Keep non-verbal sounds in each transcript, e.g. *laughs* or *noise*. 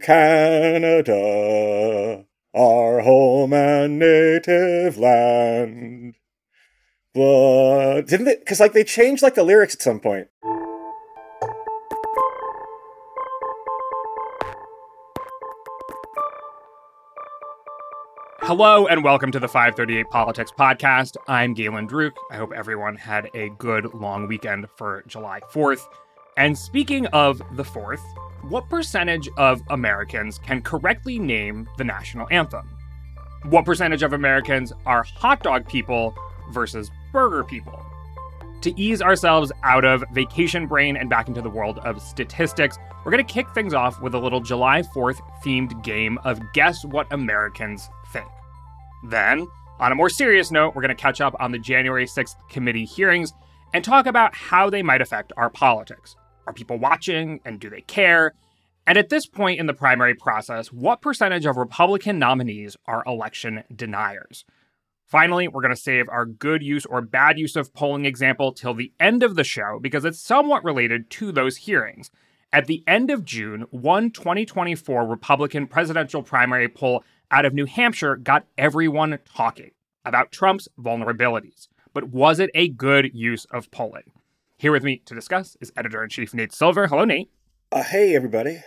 Canada, our home and native land. But didn't they? Because like they changed like the lyrics at some point. Hello and welcome to the 538 Politics Podcast. I'm Galen Druke. I hope everyone had a good long weekend for July 4th. And speaking of the 4th, what percentage of Americans can correctly name the national anthem? What percentage of Americans are hot dog people versus burger people? To ease ourselves out of vacation brain and back into the world of statistics, we're going to kick things off with a little July 4th themed game of Guess What Americans Think. Then, on a more serious note, we're going to catch up on the January 6th committee hearings and talk about how they might affect our politics. Are people watching and do they care? And at this point in the primary process, what percentage of Republican nominees are election deniers? Finally, we're going to save our good use or bad use of polling example till the end of the show because it's somewhat related to those hearings. At the end of June, one 2024 Republican presidential primary poll out of New Hampshire got everyone talking about Trump's vulnerabilities. But was it a good use of polling? Here with me to discuss is editor in chief Nate Silver. Hello, Nate. Uh, hey, everybody.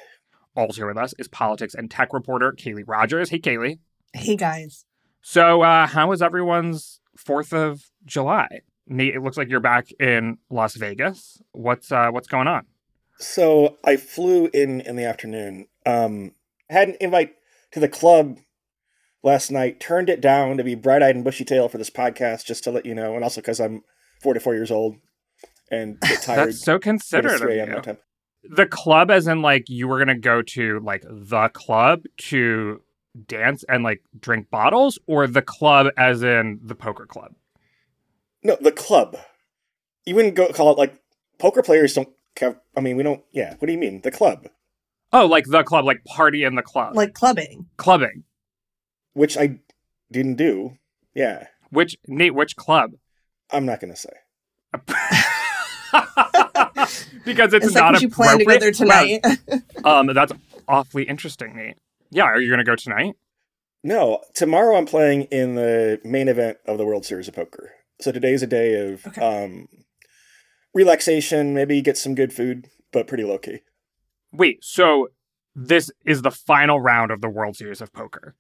Also here with us is politics and tech reporter Kaleigh Rogers. Hey, Kaleigh. Hey, guys. So, uh, how was everyone's 4th of July? Nate, it looks like you're back in Las Vegas. What's uh, what's going on? So I flew in in the afternoon. Um, had an invite to the club last night. Turned it down to be bright eyed and bushy tail for this podcast, just to let you know, and also because I'm 44 years old and *laughs* get tired. That's so considerate of you. time. The club, as in like you were gonna go to like the club to dance and like drink bottles, or the club as in the poker club. No, the club. You wouldn't go call it like poker players don't have. I mean, we don't. Yeah. What do you mean? The club, Oh, like the club, like party in the club, Like clubbing. clubbing. which I didn't do. Yeah, Which Nate? Which club? I'm not gonna say. *laughs* *laughs* because it's Is that not what you plan to there tonight? *laughs* Um, that's awfully interesting, Nate. Yeah, are you gonna go tonight? No, tomorrow I'm playing in the main event of the World Series of Poker. So today's a day of Okay. um, relaxation, maybe get some good food, but pretty low key. Wait, so this is the final round of the World Series of Poker.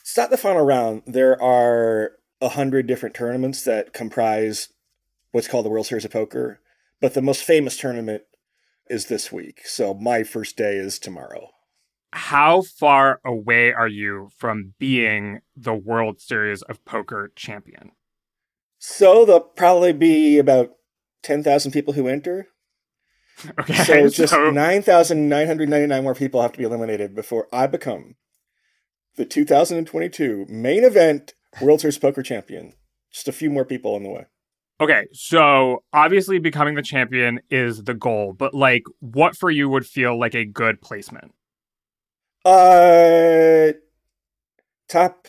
It's not the final round. There are a hundred different tournaments that comprise what's called the World Series of Poker, but the most famous tournament is this week. So my first day is tomorrow. How far away are you from being the World Series of Poker champion? So there'll probably be about ten thousand people who enter. *laughs* Okay, So just so- nine thousand nine hundred ninety nine more people have to be eliminated before I become the 2022 main event World Series Poker champion. Just a few more people on the way. Okay, so obviously becoming the champion is the goal, but like what for you would feel like a good placement? Uh, top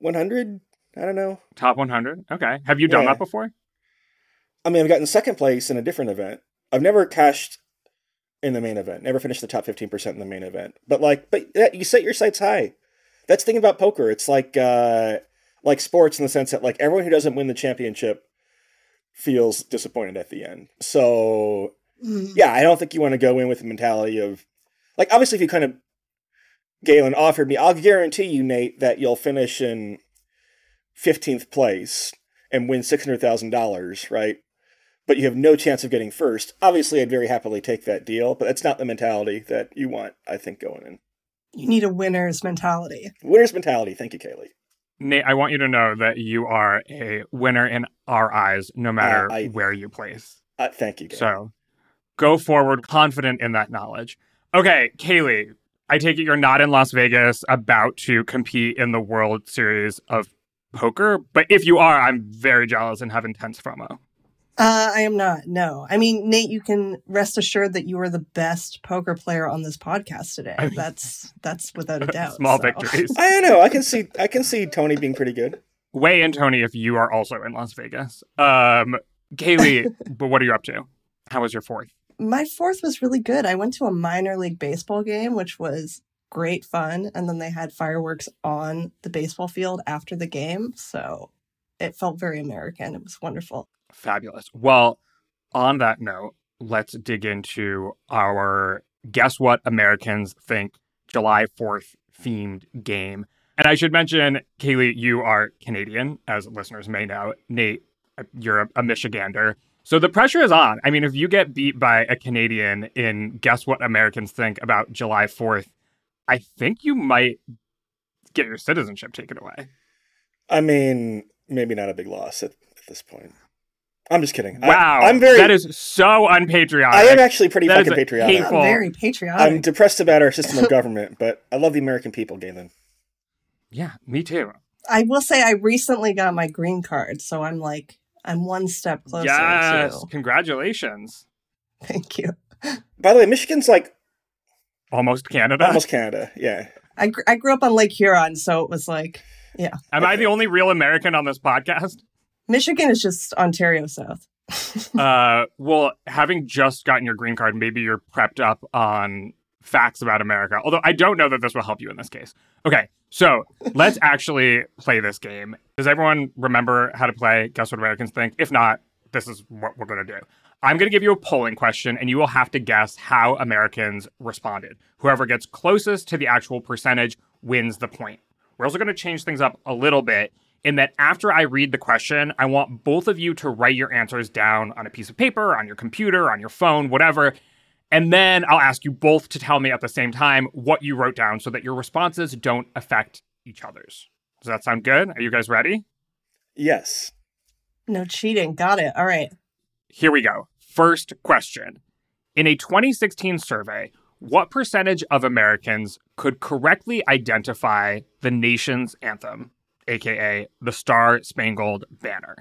100. I don't know. Top 100? Okay. Have you done Yeah. that before? I mean, I've gotten second place in a different event. I've never cashed in the main event. Never finished the top 15% in the main event. But like, but you set your sights high. That's the thing about poker. It's like uh like sports in the sense that like everyone who doesn't win the championship feels disappointed at the end. So Mm. yeah, I don't think you want to go in with the mentality of like obviously if you kind of Galen offered me, I'll guarantee you, Nate, that you'll finish in fifteenth place and win six hundred thousand dollars, right? But you have no chance of getting first. Obviously, I'd very happily take that deal, but that's not the mentality that you want, I think, going in. You need a winner's mentality. Winner's mentality. Thank you, Kaleigh. Nate, I want you to know that you are a winner in our eyes, no matter Uh, I- where you place. Uh, thank you, Galen. So go forward confident in that knowledge. Okay, Kaleigh, I take it you're not in Las Vegas about to compete in the World Series of Poker, but if you are, I'm very jealous and have intense FOMO. Uh, I am not. No. I mean, Nate, you can rest assured that you are the best poker player on this podcast today. I mean- that's that's without a *laughs* doubt. Small so. victories. I don't know. I can see. I can see Tony being pretty good. Weigh in, Tony, if you are also in Las Vegas. Um, Kaleigh, *laughs* but what are you up to? How was your fourth? My fourth was really good. I went to a minor league baseball game, which was great fun. And then they had fireworks on the baseball field after the game. So it felt very American. It was wonderful. Fabulous. Well, on that note, let's dig into our Guess What Americans Think July 4th themed game. And I should mention, Kaleigh, you are Canadian, as listeners may know. Nate, you're a, Michigander. So the pressure is on. I mean, if you get beat by a Canadian in Guess What Americans Think about July 4th, I think you might get your citizenship taken away. I mean, maybe not a big loss at, at this point. I'm just kidding. Wow, I, am very. That is so unpatriotic. I am actually pretty That is fucking patriotic. hateful- I'm very patriotic. I'm depressed about our system of *laughs* government, but I love the American people, Galen. Yeah, me too. I will say I recently got my green card, so I'm like I'm one step closer yes, to. congratulations. *laughs* Thank you. By the way, Michigan's like Almost Canada. almost Canada. Yeah. I gr- I grew up on Lake Huron, so it was like, yeah. Am I the only real American on this podcast? Michigan is just Ontario South. *laughs* uh, well, having just gotten your green card, maybe you're prepped up on facts about America. Although I don't know that this will help you in this case. Okay, so let's actually play this game. Does everyone remember how to play Guess What Americans Think? If not, this is what we're going to do. I'm going to give you a polling question, and you will have to guess how Americans responded. Whoever gets closest to the actual percentage wins the point. We're also going to change things up a little bit in that after I read the question, I want both of you to write your answers down on a piece of paper, on your computer, on your phone, whatever. And then I'll ask you both to tell me at the same time what you wrote down so that your responses don't affect each other's. Does that sound good? Are you guys ready? Yes. No cheating. Got it. All right. Here we go. First question. In a 2016 survey, what percentage of Americans could correctly identify the nation's anthem, aka the Star Spangled Banner?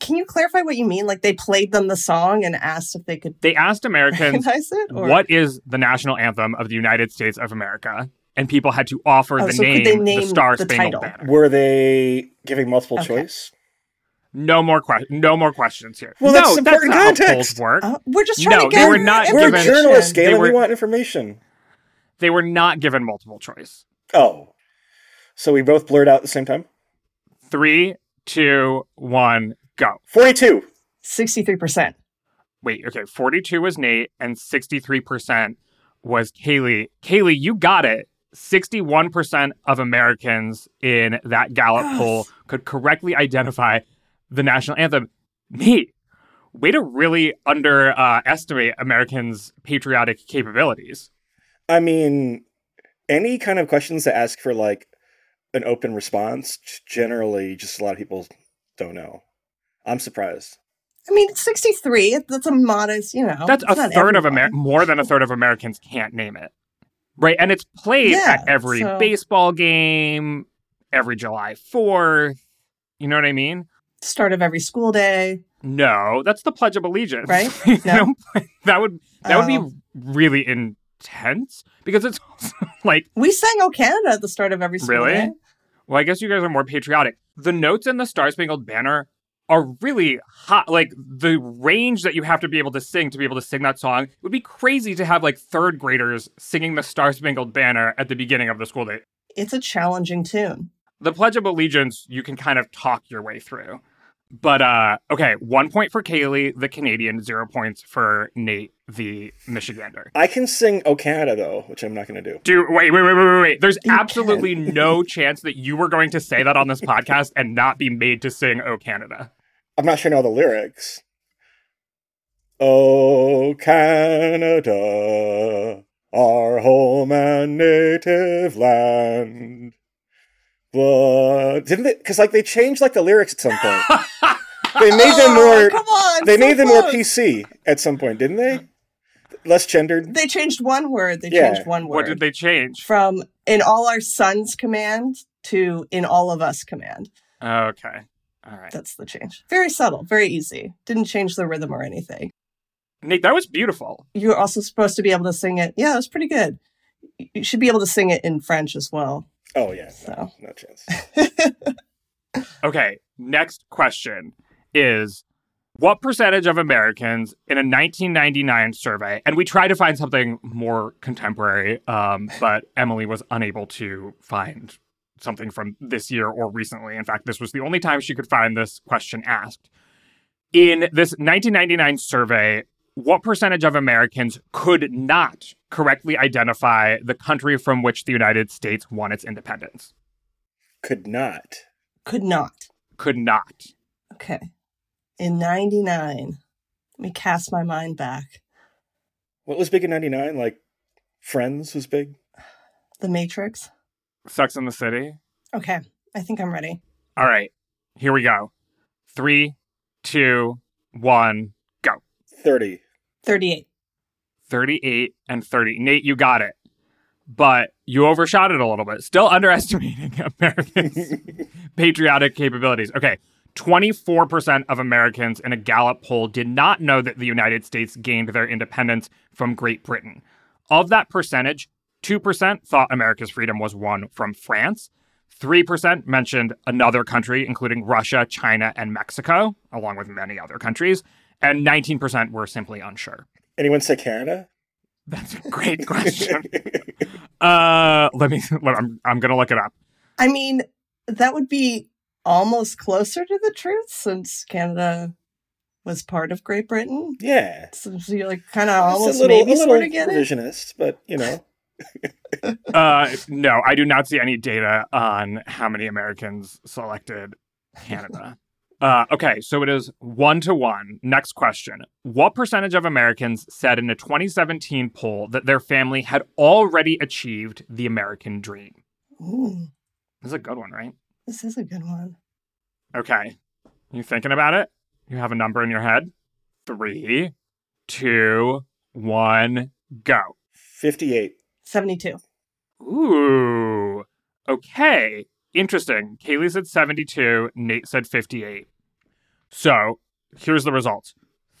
Can you clarify what you mean? Like they played them the song and asked if they could They asked Americans, it? Or? what is the national anthem of the United States of America? And people had to offer Oh, the so could name, the name Star the Spangled title? Banner. Were they giving multiple Okay. choice? No more que- no more questions here. Well, no, that's important not context. polls work. Uh, we're just trying No, to they get were not We're given- journalists, They Galen. were- We want information. They were not given multiple choice. Oh. So we both blurred out at the same time? Three, two, one, go. 42. 63%. Wait, okay. 42 was Nate and 63% was Kaleigh. Kaleigh, you got it. 61% of Americans in that Gallup Yes. poll could correctly identify the national anthem. Nate, way to really underestimate Americans' patriotic capabilities. I mean, any kind of questions that ask for like an open response, generally, just a lot of people don't know. I'm surprised. I mean, it's 63. That's a modest, you know. That's a not third of everyone. Amer- more than a third of Americans can't name it. Right. And it's played Yeah, at every so- baseball game, every July 4th. You know what I mean? Start of every school day. No, that's the Pledge of Allegiance. Right? *laughs* No. that would that would be Oh. really intense because it's *laughs* like We sang "O Canada" at the start of every school Really? day. Well, I guess you guys are more patriotic. The notes in the Star Spangled Banner are really hot. Like the range that you have to be able to sing to be able to sing that song it would be crazy to have like third graders singing the Star Spangled Banner at the beginning of the school day. It's a challenging tune. The Pledge of Allegiance, you can kind of talk your way through. But uh okay, one point for Kaleigh, the Canadian, zero points for Nate, the Michigander. I can sing "O Canada" though, which I'm not going to do. Do wait, wait, wait, wait, wait, wait. There's You absolutely no chance that you were going to say that on this podcast and not be made to sing "Oh Canada." I'm not sure I know the lyrics. Oh, Canada, our home and native land. But didn't they? Because like they changed like the lyrics at some point. *laughs* They made them Oh, more. Come on. They so made them more. PC at some point, didn't they? Less gendered. They changed one word. They Yeah. changed one word. What did they change? From "in all our sons" command to "in all of us" command. Oh, okay. All right. That's the change. Very subtle. Very easy. Didn't change the rhythm or anything. Nate, that was beautiful. You were also supposed to be able to sing it. Yeah, it was pretty good. You should be able to sing it in French as well. Oh yeah, no, So. no chance. *laughs* Okay. Next question is What percentage of Americans in a 1999 survey, and we tried to find something more contemporary, um, but Emily was unable to find something from this year or recently. In fact, this was the only time she could find this question asked. In this 1999 survey, what percentage of Americans could not correctly identify the country from which the United States won its independence? Could not. Could not. Could not. Okay. In 99, let me cast my mind back. What was big in 99? Like Friends was big? The Matrix. Sex in the City. Okay. I think I'm ready. All right, here we go. Three, two, one, go. 30. 38. 38 and 30. Nate, you got it. But you overshot it a little bit. Still *laughs* underestimating Americans' *laughs* patriotic capabilities. Okay. 24% of Americans in a Gallup poll did not know that the United States gained their independence from Great Britain. Of that percentage, 2% thought America's freedom was won from France. 3% mentioned another country, including Russia, China, and Mexico, along with many other countries. And 19% were simply unsure. Anyone say Canada? That's a great question. uh, let me. *laughs* I'm I'm gonna look it up. I mean, that would be almost closer to the truth since Canada was part of Great Britain. yeah. So, so you're like kind of almost a little, maybe sort of get it. revisionist, but you know. *laughs* Uh, no, I do not see any data on how many Americans selected Canada. *laughs* Uh, okay, so it is one to one. Next question. What percentage of Americans said in a 2017 poll that their family had already achieved the American dream? Ooh, This is a good one, right? This is a good one. Okay. You thinking about it? You have a number in your head? Three, two, one, go. 58. 72. Ooh. Okay. Interesting. Kaleigh said 72, Nate said 58. So here's the results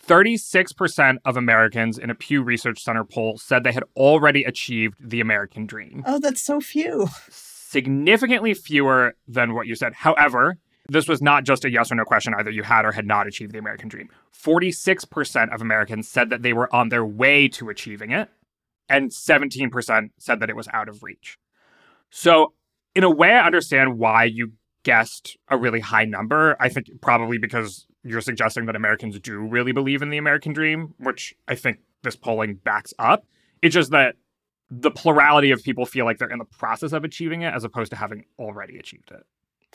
36% of Americans in a Pew Research Center poll said they had already achieved the American dream. Oh, that's so few. Significantly fewer than what you said. However, this was not just a yes or no question either. You had or had not achieved the American dream. 46% of Americans said that they were on their way to achieving it, and 17% said that it was out of reach. So, in a way, I understand why you guessed a really high number. I think probably because you're suggesting that Americans do really believe in the American dream, which I think this polling backs up. It's just that the plurality of people feel like they're in the process of achieving it as opposed to having already achieved it.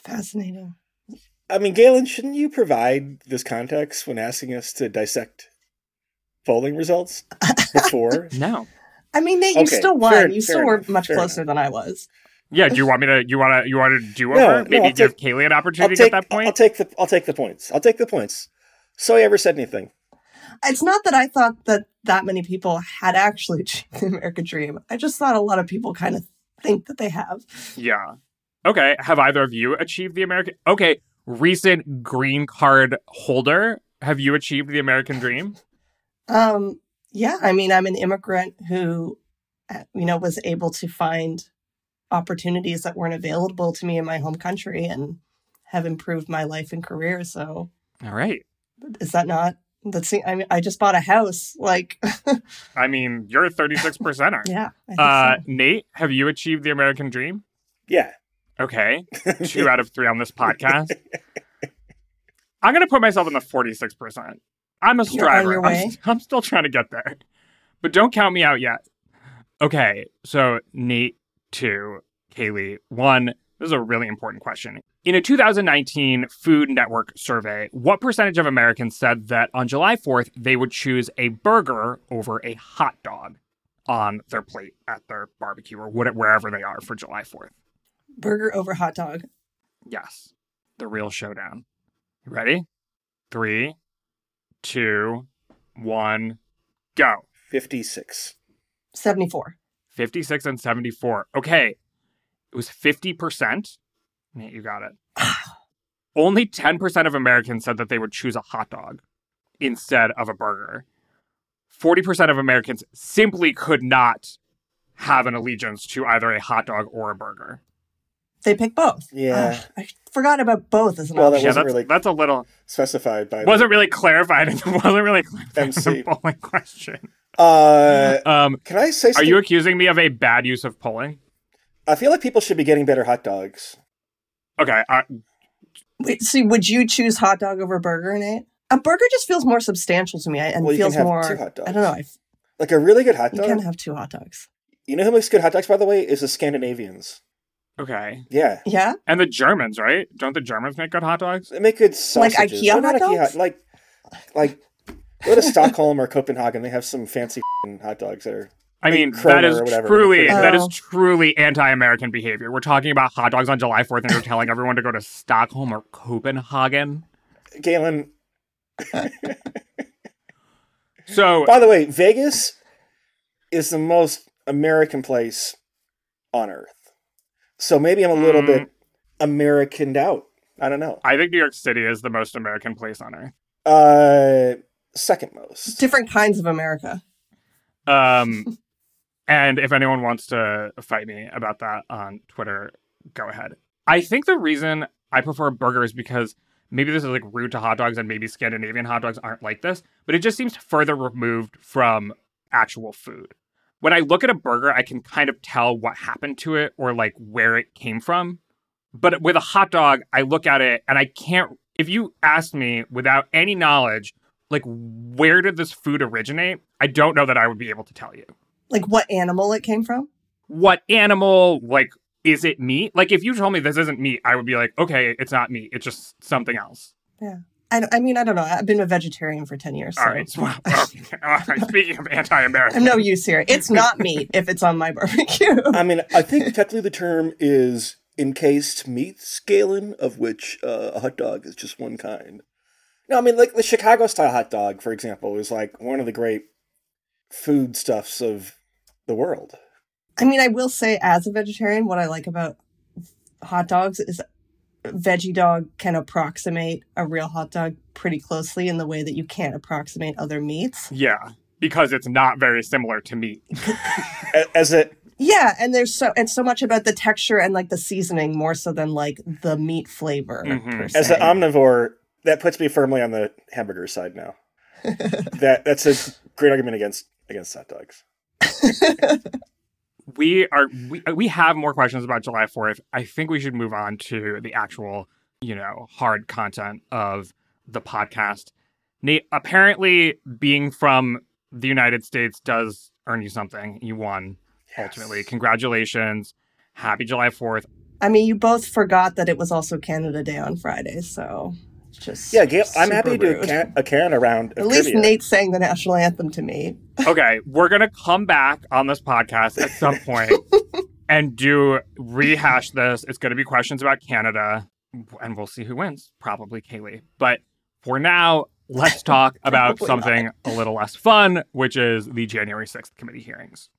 Fascinating. I mean, Galen, shouldn't you provide this context when asking us to dissect polling results *laughs* before? No. I mean, Nate, you Okay, still won. fair- you fair still were much fair closer than I was. Yeah, do you want me to you want to you want to do over? No, no, Maybe I'll give take- Kaleigh an opportunity take, at that point? I'll take the I'll take the points. I'll take the points. So I ever said anything? It's not that I thought that that many people had actually *laughs* achieved the American dream. I just thought a lot of people kind of think that they have. Yeah. Okay. Have either of you achieved the American? Okay. Recent green card holder, have you achieved the American dream? Um, yeah, I mean, I'm an immigrant who, uh, you know, was able to find opportunities that weren't available to me in my home country and have improved my life and career. So, All right. is that not? That's. I mean, I just bought a house. Like, *laughs* I mean, you're a 36 percenter. *laughs* yeah. Uh, so. Nate, have you achieved the American dream? Yeah. Okay. *laughs* Two out of three on this podcast. I'm going to put myself in the 46%. I'm a You're striver. I'm, way. I'm still trying to get there. But don't count me out yet. Okay. So, Nate, two. Kaleigh, one. This is a really important question. In a 2019 Food Network survey, what percentage of Americans said that on July 4th they would choose a burger over a hot dog on their plate at their barbecue or what- wherever they are for July 4th? burger over hot dog. Yes, the real showdown. You ready? Three, two, one, go. 56. 74. 56 and 74. Okay. It was 50%. Nate, you got it. *sighs* Only 10% of Americans said that they would choose a hot dog instead of a burger. 40% of Americans simply could not have an allegiance to either a hot dog or a burger. They pick both. Yeah. Ugh, I forgot about both as an Well, that option. yeah, that's, really- that's a little Specified by wasn't really clarified. It wasn't really clarified in MC. the *laughs* polling question. the, uh, Um, can I say Something? are you accusing me of a bad use of polling? I feel like people should be getting better hot dogs. Okay, uh, Wait, see, would you choose hot dog over burger, Nate? A burger just feels more substantial to me I- and Well, you can feels have more. two hot dogs. I don't know. I, Like a really good hot dog. you dog. can have two hot dogs. You know who makes good hot dogs, by the way, is the Scandinavians. okay. Yeah, Yeah, And the Germans, right? Don't the Germans make good hot dogs? they make good Like sausages. IKEA Well, not hot dogs? like like go to *laughs* Stockholm or Copenhagen. They have some fancy hot dogs that are. I mean, that is or whatever. truly that is truly anti-American behavior. We're talking about hot dogs on July 4th and you're telling everyone to go to Stockholm or Copenhagen. Galen, *laughs* So, by the way, Vegas is the most American place on earth. So maybe I'm a little Mm. bit Americaned out. I don't know. I think New York City is the most American place on earth. Uh, second most. different kinds of America. Um, *laughs* and if anyone wants to fight me about that on Twitter, go ahead. I think the reason I prefer burgers because maybe this is like rude to hot dogs and maybe Scandinavian hot dogs aren't like this, but it just seems further removed from actual food. When I look at a burger, I can kind of tell what happened to it or like where it came from. But with a hot dog, I look at it and I can't, if you ask me without any knowledge, like where did this food originate? I don't know that I would be able to tell you. Like what animal it came from? What animal, like, is it meat? Like, if you told me this isn't meat, I would be like, okay, it's not meat. It's just something else. Yeah. I, I mean, I don't know. I've been a vegetarian for 10 years. So. All right. So, well, okay. *laughs* All right. Speaking of anti-American, I'm no use here. It's not meat if it's on my barbecue. *laughs* I mean, I think technically the term is encased meat scaling, of which uh, a hot dog is just one kind. No, I mean, like the Chicago style hot dog, for example, is like one of the great foodstuffs of the world. I mean, I will say, as a vegetarian, what I like about hot dogs is veggie dog can approximate a real hot dog pretty closely in the way that you can't approximate other meats. yeah, because it's not very similar to meat. *laughs* As it, Yeah, and there's so and so much about the texture and like the seasoning more so than like the meat flavor. Mhm. As an omnivore, that puts me firmly on the hamburger side now. *laughs* that that's a great argument against against hot dogs. *laughs* we are we, uh, we have more questions about July 4th. I think we should move on to the actual, you know, hard content of the podcast. Nate, apparently being from the United States does earn you something. You won ultimately. Congratulations. Happy July 4th. I mean, you both forgot that it was also Canada Day on Friday, so just Yeah, Gail, I'm super happy to do a rude. can, a can around. At least Nate sang the national anthem to me. *laughs* Okay, we're going to come back on this podcast at some point *laughs* and do rehash this. It's going to be questions about Canada and we'll see who wins, probably Kaleigh. But for now, let's talk *laughs* about Probably something a little less fun, which is the January 6th committee hearings.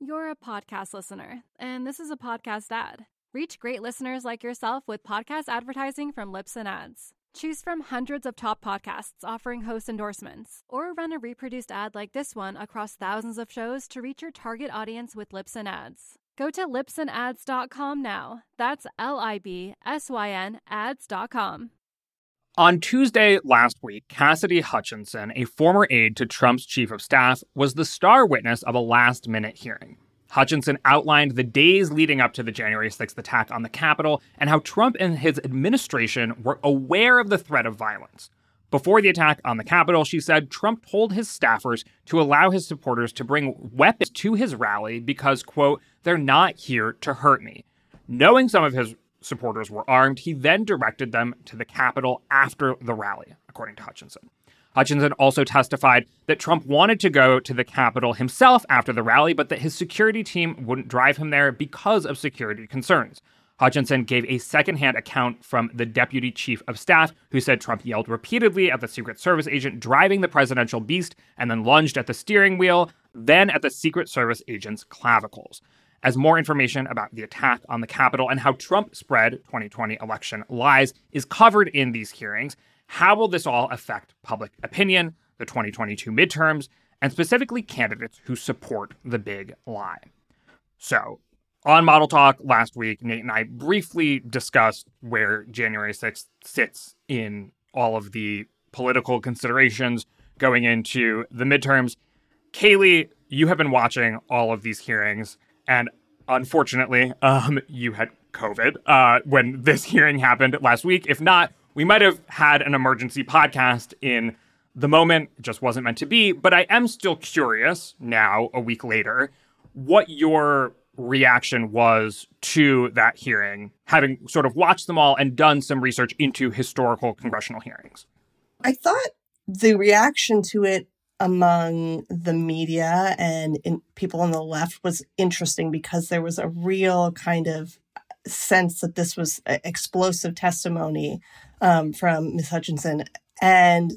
You're a podcast listener, and this is a podcast ad. Reach great listeners like yourself with podcast advertising from Libsyn Ads. Choose from hundreds of top podcasts offering host endorsements, or run a reproduced ad like this one across thousands of shows to reach your target audience with Libsyn Ads. Go to libsynads.com now. That's L I B S Y N ads.com. On Tuesday last week, Cassidy Hutchinson, a former aide to Trump's chief of staff, was the star witness of a last minute hearing. Hutchinson outlined the days leading up to the January 6th attack on the Capitol and how Trump and his administration were aware of the threat of violence. Before the attack on the Capitol, she said Trump told his staffers to allow his supporters to bring weapons to his rally because, quote, they're not here to hurt me. Knowing some of his supporters were armed, he then directed them to the Capitol after the rally, according to Hutchinson. Hutchinson also testified that Trump wanted to go to the Capitol himself after the rally, but that his security team wouldn't drive him there because of security concerns. Hutchinson gave a secondhand account from the deputy chief of staff, who said Trump yelled repeatedly at the Secret Service agent driving the presidential beast and then lunged at the steering wheel, then at the Secret Service agent's clavicles. As more information about the attack on the Capitol and how Trump spread 2020 election lies is covered in these hearings, how will this all affect public opinion, the 2022 midterms, and specifically candidates who support the big lie? So, On Model Talk last week, Nate and I briefly discussed where January 6th sits in all of the political considerations going into the midterms. Kaleigh, you have been watching all of these hearings, and unfortunately, um, you had COVID uh, when this hearing happened last week. If not, we might have had an emergency podcast in the moment. It just wasn't meant to be. But I am still curious now, a week later, what your reaction was to that hearing, having sort of watched them all and done some research into historical congressional hearings. I thought the reaction to it among the media and people on the left was interesting because there was a real kind of sense that this was uh, explosive testimony um, from Ms. Hutchinson. And,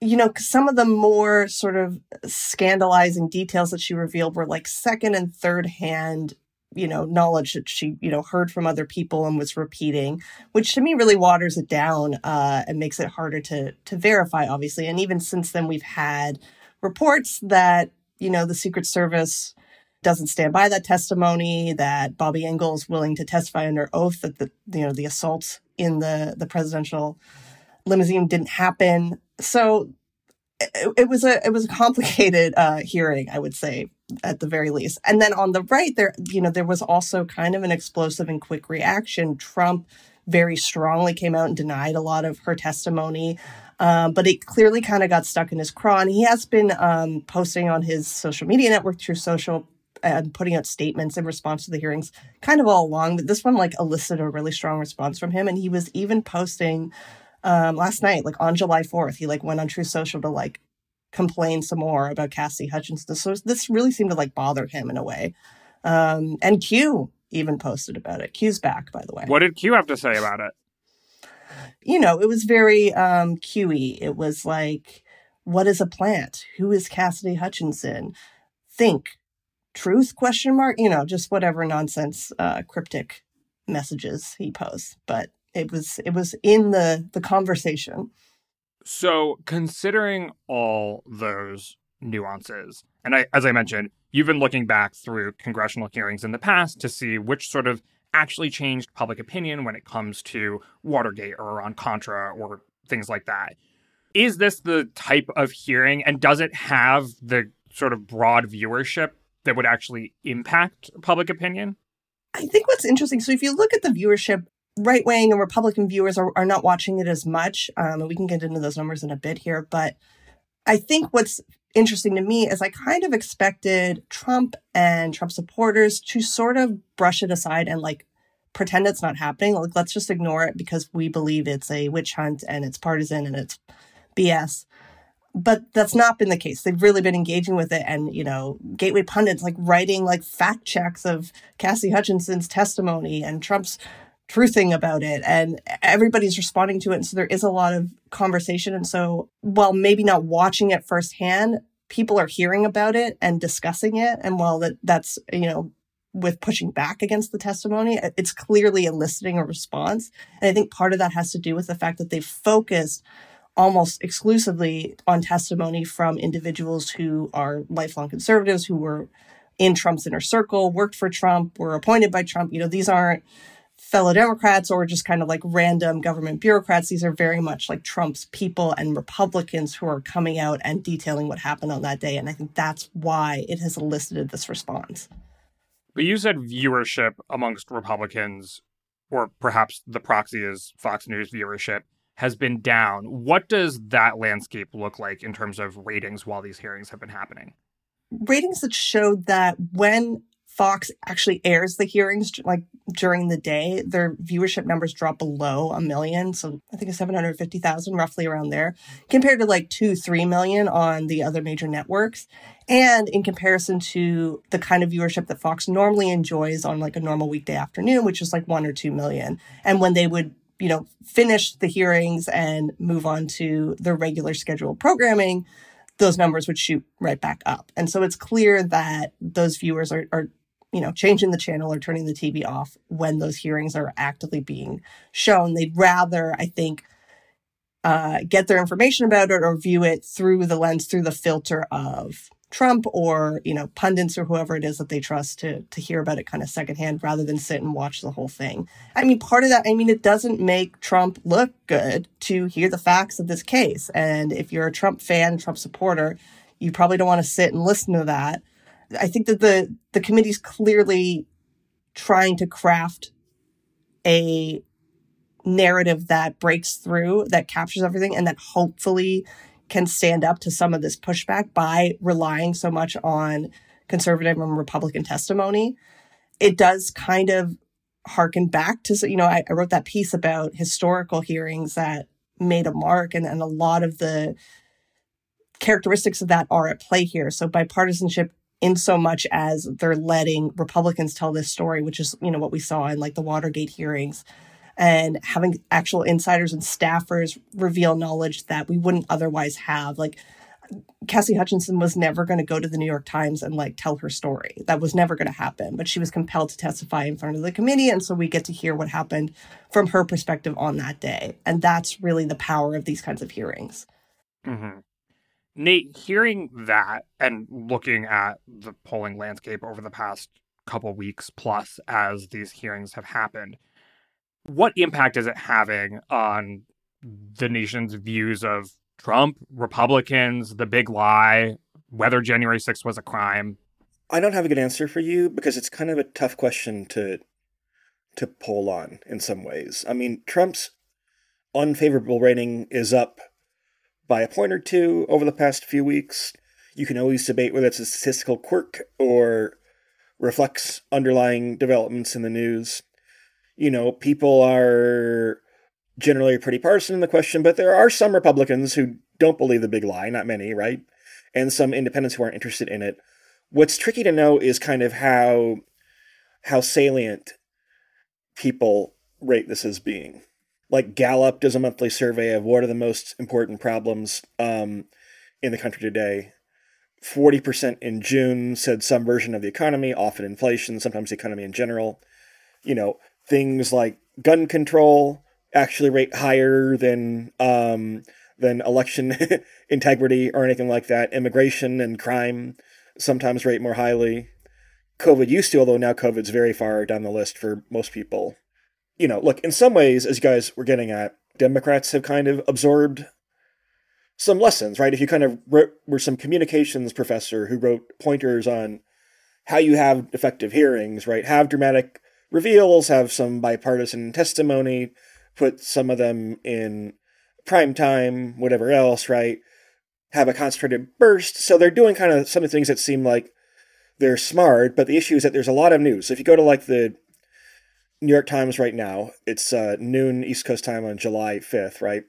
you know, some of the more sort of scandalizing details that she revealed were like second and third hand you know knowledge that she you know heard from other people and was repeating which to me really waters it down uh, and makes it harder to to verify obviously and even since then we've had reports that you know the secret service doesn't stand by that testimony that bobby engel is willing to testify under oath that the you know the assault in the the presidential limousine didn't happen so it, it was a it was a complicated *laughs* uh, hearing i would say at the very least. And then on the right, there, you know, there was also kind of an explosive and quick reaction. Trump very strongly came out and denied a lot of her testimony. Um, but it clearly kind of got stuck in his craw. And he has been um, posting on his social media network, Truth Social, and putting out statements in response to the hearings kind of all along. But this one, like, elicited a really strong response from him. And he was even posting um, last night, like on July 4th, he like went on true Social to like complain some more about Cassidy Hutchinson. So this really seemed to like bother him in a way. Um, and Q even posted about it. Q's back, by the way. What did Q have to say about it? You know, it was very um, QE. It was like, what is a plant? Who is Cassidy Hutchinson? Think, truth? Question mark. You know, just whatever nonsense, uh, cryptic messages he posts. But it was it was in the the conversation. So, considering all those nuances, and I, as I mentioned, you've been looking back through congressional hearings in the past to see which sort of actually changed public opinion when it comes to Watergate or Iran Contra or things like that. Is this the type of hearing, and does it have the sort of broad viewership that would actually impact public opinion? I think what's interesting, so if you look at the viewership right wing and Republican viewers are, are not watching it as much. Um, and we can get into those numbers in a bit here. But I think what's interesting to me is I kind of expected Trump and Trump supporters to sort of brush it aside and like pretend it's not happening. Like, let's just ignore it because we believe it's a witch hunt and it's partisan and it's BS. But that's not been the case. They've really been engaging with it. And, you know, Gateway Pundit's like writing like fact checks of Cassie Hutchinson's testimony and Trump's truthing about it and everybody's responding to it. And so there is a lot of conversation. And so while maybe not watching it firsthand, people are hearing about it and discussing it. And while that that's, you know, with pushing back against the testimony, it's clearly eliciting a response. And I think part of that has to do with the fact that they've focused almost exclusively on testimony from individuals who are lifelong conservatives who were in Trump's inner circle, worked for Trump, were appointed by Trump. You know, these aren't fellow Democrats or just kind of like random government bureaucrats. These are very much like Trump's people and Republicans who are coming out and detailing what happened on that day. And I think that's why it has elicited this response. But you said viewership amongst Republicans, or perhaps the proxy is Fox News viewership, has been down. What does that landscape look like in terms of ratings while these hearings have been happening? Ratings that showed that when Fox actually airs the hearings like during the day, their viewership numbers drop below a million. So I think it's 750,000, roughly around there, compared to like two, three million on the other major networks. And in comparison to the kind of viewership that Fox normally enjoys on like a normal weekday afternoon, which is like one or two million. And when they would, you know, finish the hearings and move on to the regular scheduled programming, those numbers would shoot right back up. And so it's clear that those viewers are, are you know, changing the channel or turning the TV off when those hearings are actively being shown. They'd rather, I think, uh, get their information about it or view it through the lens, through the filter of Trump or, you know, pundits or whoever it is that they trust to to hear about it kind of secondhand rather than sit and watch the whole thing. I mean, part of that, I mean, it doesn't make Trump look good to hear the facts of this case. And if you're a Trump fan, Trump supporter, you probably don't want to sit and listen to that. I think that the the committee's clearly trying to craft a narrative that breaks through, that captures everything, and that hopefully can stand up to some of this pushback by relying so much on conservative and Republican testimony. It does kind of harken back to, you know, I, I wrote that piece about historical hearings that made a mark, and, and a lot of the characteristics of that are at play here. So bipartisanship in so much as they're letting Republicans tell this story, which is, you know, what we saw in like the Watergate hearings and having actual insiders and staffers reveal knowledge that we wouldn't otherwise have. Like Cassie Hutchinson was never going to go to the New York Times and like tell her story. That was never going to happen. But she was compelled to testify in front of the committee. And so we get to hear what happened from her perspective on that day. And that's really the power of these kinds of hearings. Mm-hmm. Nate, hearing that and looking at the polling landscape over the past couple weeks plus as these hearings have happened, what impact is it having on the nation's views of Trump, Republicans, the big lie, whether January 6th was a crime? I don't have a good answer for you because it's kind of a tough question to to poll on in some ways. I mean, Trump's unfavorable rating is up by a point or two over the past few weeks. You can always debate whether it's a statistical quirk or reflects underlying developments in the news you know, people are generally pretty partisan in the question, but there are some Republicans who don't believe the big lie, not many, right? And some independents who aren't interested in it. What's tricky to know is kind of how how salient people rate this as being. Like Gallup does a monthly survey of what are the most important problems um, in the country today. 40% in June said some version of the economy, often inflation, sometimes the economy in general. You know, things like gun control actually rate higher than um, than election *laughs* integrity or anything like that. Immigration and crime sometimes rate more highly. COVID used to, although now COVID's very far down the list for most people. You know, look, in some ways, as you guys were getting at, Democrats have kind of absorbed some lessons, right? If you kind of wrote, were some communications professor who wrote pointers on how you have effective hearings, right? Have dramatic reveals, have some bipartisan testimony, put some of them in prime time, whatever else, right? Have a concentrated burst. So they're doing kind of some of the things that seem like they're smart, but the issue is that there's a lot of news. So if you go to like the New York Times right now, it's uh, noon East Coast time on July 5th, right?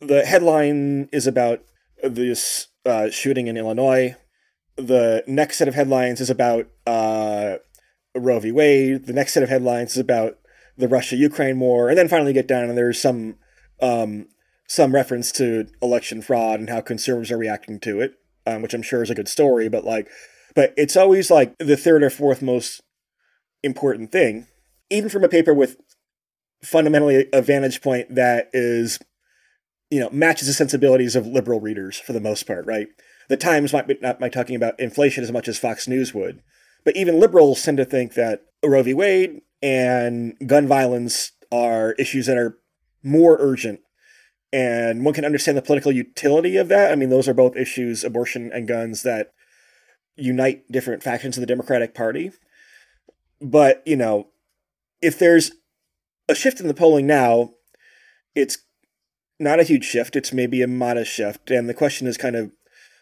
The headline is about this uh, shooting in Illinois. The next set of headlines is about uh, Roe v. Wade. The next set of headlines is about the Russia Ukraine war, and then finally get down and there's some um, some reference to election fraud and how conservatives are reacting to it, um, which I'm sure is a good story. But like, but it's always like the third or fourth most important thing, even from a paper with fundamentally a vantage point that is, you know, matches the sensibilities of liberal readers for the most part, right? The Times might be not might talking about inflation as much as Fox News would, but even liberals tend to think that Roe v. Wade and gun violence are issues that are more urgent. And one can understand the political utility of that. I mean, those are both issues, abortion and guns, that unite different factions of the Democratic Party. But, you know, if there's a shift in the polling now, it's not a huge shift. It's maybe a modest shift. And the question is kind of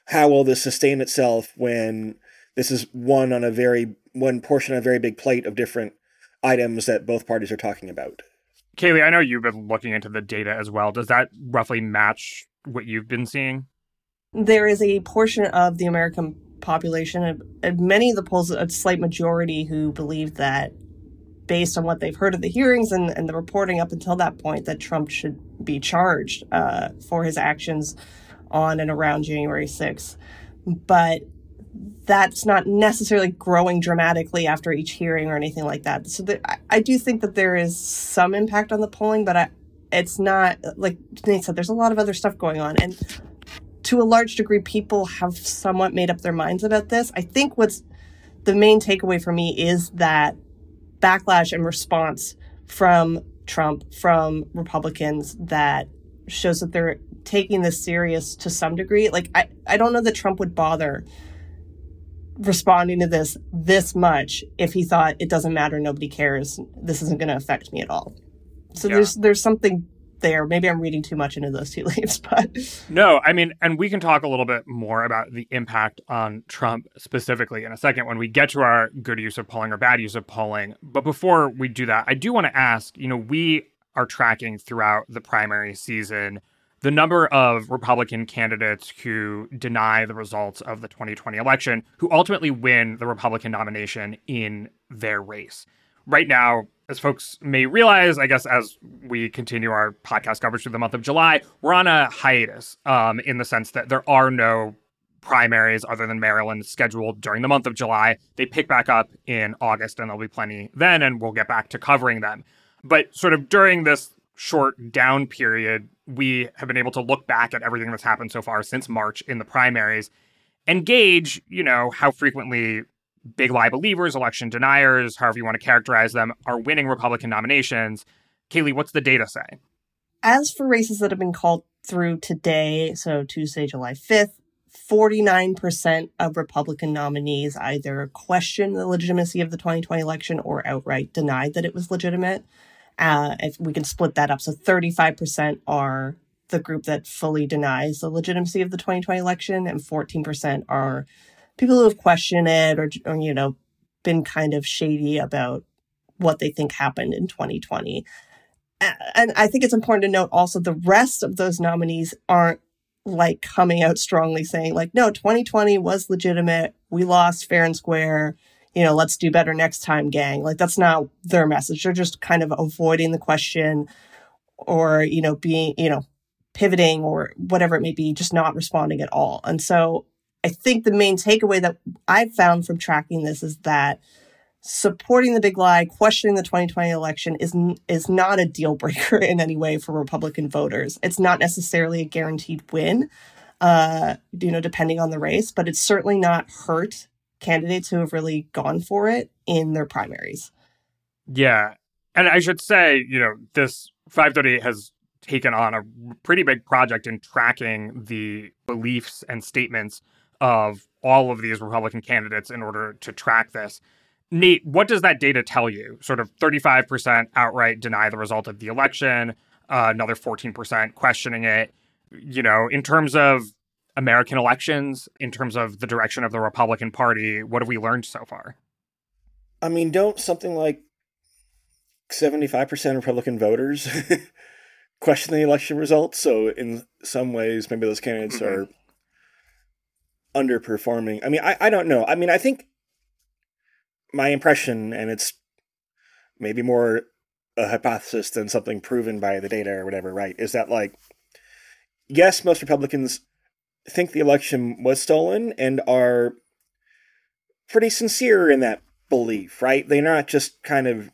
how will this sustain itself when this is one on a very one portion on a very big plate of different items that both parties are talking about. Kaleigh, I know you've been looking into the data as well. Does that roughly match what you've been seeing? There is a portion of the American population, many of the polls, a slight majority who believe that based on what they've heard of the hearings and, and the reporting up until that point, that Trump should be charged uh, for his actions on and around January 6th. But that's not necessarily growing dramatically after each hearing or anything like that. So I, I, do think that there is some impact on the polling, but I, it's not like Nate said. There's a lot of other stuff going on, and to a large degree, people have somewhat made up their minds about this. I think what's the main takeaway for me is that backlash and response from Trump, from Republicans, that shows that they're taking this serious to some degree. Like, I, I don't know that Trump would bother responding to this this much if he thought it doesn't matter, nobody cares, this isn't going to affect me at all. So yeah. there's there's something there. Maybe I'm reading too much into those two *laughs* leaves, but no, I mean, and we can talk a little bit more about the impact on Trump specifically in a second when we get to our good use of polling or bad use of polling. But before we do that, I do want to ask, you know, we are tracking throughout the primary season the number of Republican candidates who deny the results of the 2020 election, who ultimately win the Republican nomination in their race. Right now, as folks may realize, I guess as we continue our podcast coverage through the month of July, we're on a hiatus um, in the sense that there are no primaries other than Maryland scheduled during the month of July. They pick back up in August, and there'll be plenty then, and we'll get back to covering them. But sort of during this short down period, we have been able to look back at everything that's happened so far since March in the primaries and gauge, you know, how frequently big lie believers, election deniers, however you want to characterize them, are winning Republican nominations. Kaleigh, what's the data say? As for races that have been called through today, so Tuesday, July 5th, 49% of Republican nominees either questioned the legitimacy of the 2020 election or outright denied that it was legitimate. Uh, if we can split that up, so 35% are the group that fully denies the legitimacy of the 2020 election, and 14% are people who have questioned it or, or you know been kind of shady about what they think happened in 2020. And I think it's important to note also the rest of those nominees aren't like coming out strongly saying like no 2020 was legitimate. We lost fair and square you know let's do better next time gang. Like that's not their message. They're just kind of avoiding the question or you know being you know pivoting or whatever it may be just not responding at all. And so I think the main takeaway that I've found from tracking this is that supporting the big lie, questioning the 2020 election is is not a deal breaker *laughs* in any way for Republican voters. It's not necessarily a guaranteed win, uh, you know, depending on the race, but it's certainly not hurt candidates who have really gone for it in their primaries. Yeah, and I should say, you know, this 538 has taken on a pretty big project in tracking the beliefs and statements of all of these Republican candidates in order to track this. Nate, what does that data tell you? Sort of 35% outright deny the result of the election, uh, another 14% questioning it. You know, in terms of American elections, in terms of the direction of the Republican Party, what have we learned so far? I mean, don't something like 75% Republican voters *laughs* question the election results? So, in some ways, maybe those candidates mm-hmm. are underperforming. I mean, I, I don't know. I mean, I think my impression, and it's maybe more a hypothesis than something proven by the data or whatever, right? Is that like, yes, most Republicans think the election was stolen and are pretty sincere in that belief, right? They're not just kind of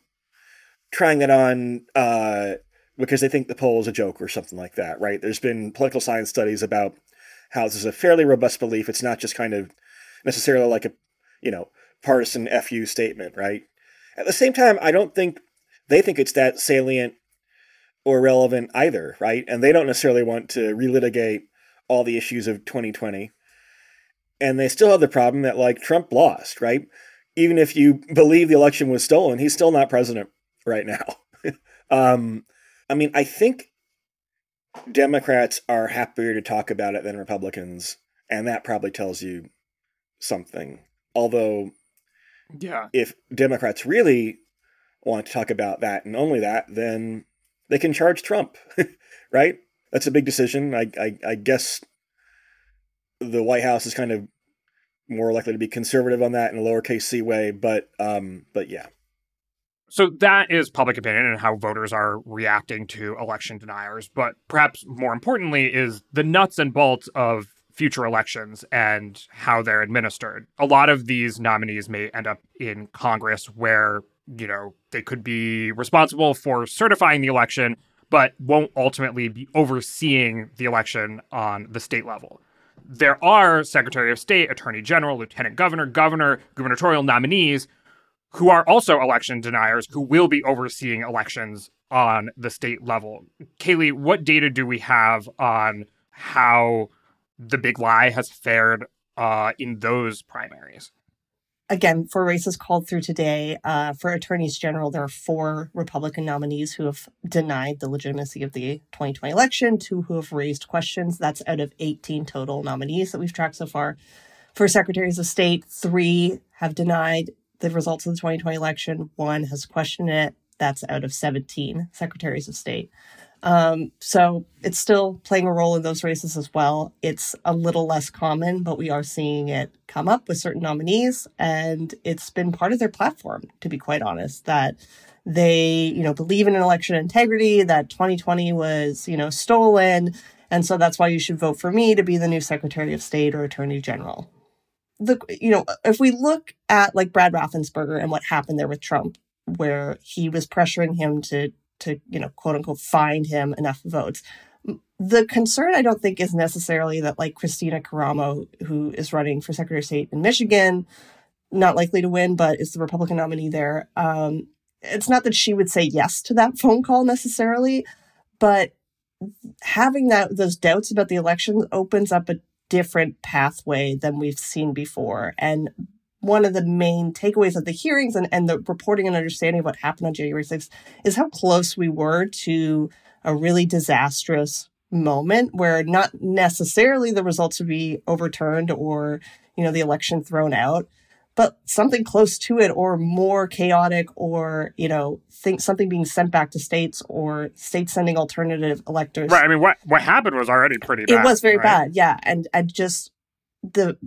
trying it on uh, because they think the poll is a joke or something like that, right? There's been political science studies about how this is a fairly robust belief. It's not just kind of necessarily like a, you know, partisan FU statement, right? At the same time, I don't think they think it's that salient or relevant either, right? And they don't necessarily want to relitigate all the issues of 2020. And they still have the problem that, like, Trump lost, right? Even if you believe the election was stolen, he's still not president right now. *laughs* um, I mean, I think Democrats are happier to talk about it than Republicans, and that probably tells you something. Although, yeah, if Democrats really want to talk about that and only that, then they can charge Trump, *laughs* right? That's a big decision. I, I, I guess the White House is kind of more likely to be conservative on that in a lowercase c way, but um, but yeah. So that is public opinion and how voters are reacting to election deniers. But perhaps more importantly is the nuts and bolts of future elections and how they're administered. A lot of these nominees may end up in Congress where, you know, they could be responsible for certifying the election, but won't ultimately be overseeing the election on the state level. There are Secretary of State, Attorney General, Lieutenant Governor, Governor, gubernatorial nominees who are also election deniers who will be overseeing elections on the state level. Kaleigh, what data do we have on how the big lie has fared uh, in those primaries? Again, for races called through today, uh, for attorneys general, there are four Republican nominees who have denied the legitimacy of the 2020 election, two who have raised questions. That's out of 18 total nominees that we've tracked so far. For secretaries of state, three have denied the results of the 2020 election, one has questioned it. That's out of 17 secretaries of state. Um, so it's still playing a role in those races as well. It's a little less common, but we are seeing it come up with certain nominees, and it's been part of their platform, to be quite honest, that they, you know, believe in election integrity, that 2020 was, you know, stolen, and so that's why you should vote for me to be the new Secretary of State or Attorney General. The, you know, if we look at like Brad Raffensperger and what happened there with Trump, where he was pressuring him to to, you know, quote unquote, find him enough votes. The concern, I don't think, is necessarily that like Kristina Karamo, who is running for Secretary of State in Michigan, not likely to win, but is the Republican nominee there. Um, it's not that she would say yes to that phone call necessarily, but having that those doubts about the election opens up a different pathway than we've seen before. And one of the main takeaways of the hearings and, and the reporting and understanding of what happened on January 6th is how close we were to a really disastrous moment where not necessarily the results would be overturned or, you know, the election thrown out, but something close to it or more chaotic or, you know, think something being sent back to states or states sending alternative electors. Right. I mean, what, what happened was already pretty bad. It was very right? bad. Yeah. And, and just the,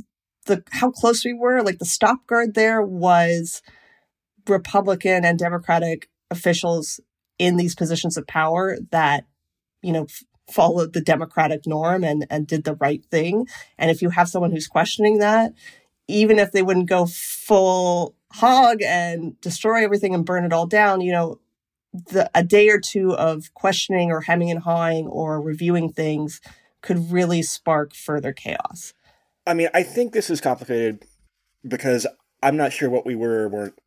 the how close we were like the stop guard there was republican and democratic officials in these positions of power that you know f- followed the democratic norm and and did the right thing. And if you have someone who's questioning that even if they wouldn't go full hog and destroy everything and burn it all down you know the a day or two of questioning or hemming and hawing or reviewing things could really spark further chaos I mean, I think this is complicated because I'm not sure what we were weren't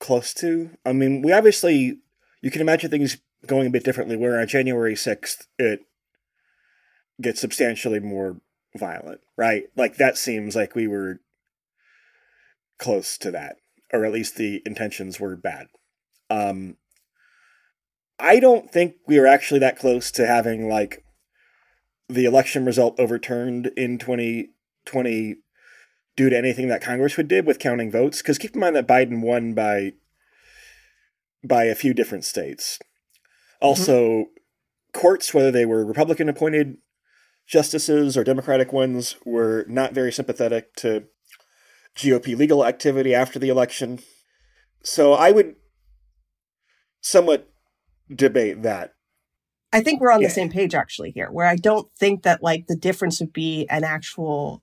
close to. I mean, we obviously you can imagine things going a bit differently. Where on January sixth it gets substantially more violent, right? Like that seems like we were close to that, or at least the intentions were bad. Um, I don't think we were actually that close to having like the election result overturned in 2020 due to anything that Congress would did with counting votes. Because keep in mind that Biden won by by a few different states. Also, mm-hmm. courts, whether they were Republican appointed justices or Democratic ones, were not very sympathetic to GOP legal activity after the election. So I would somewhat debate that. I think we're on yeah. the same page actually here, where I don't think that like the difference would be an actual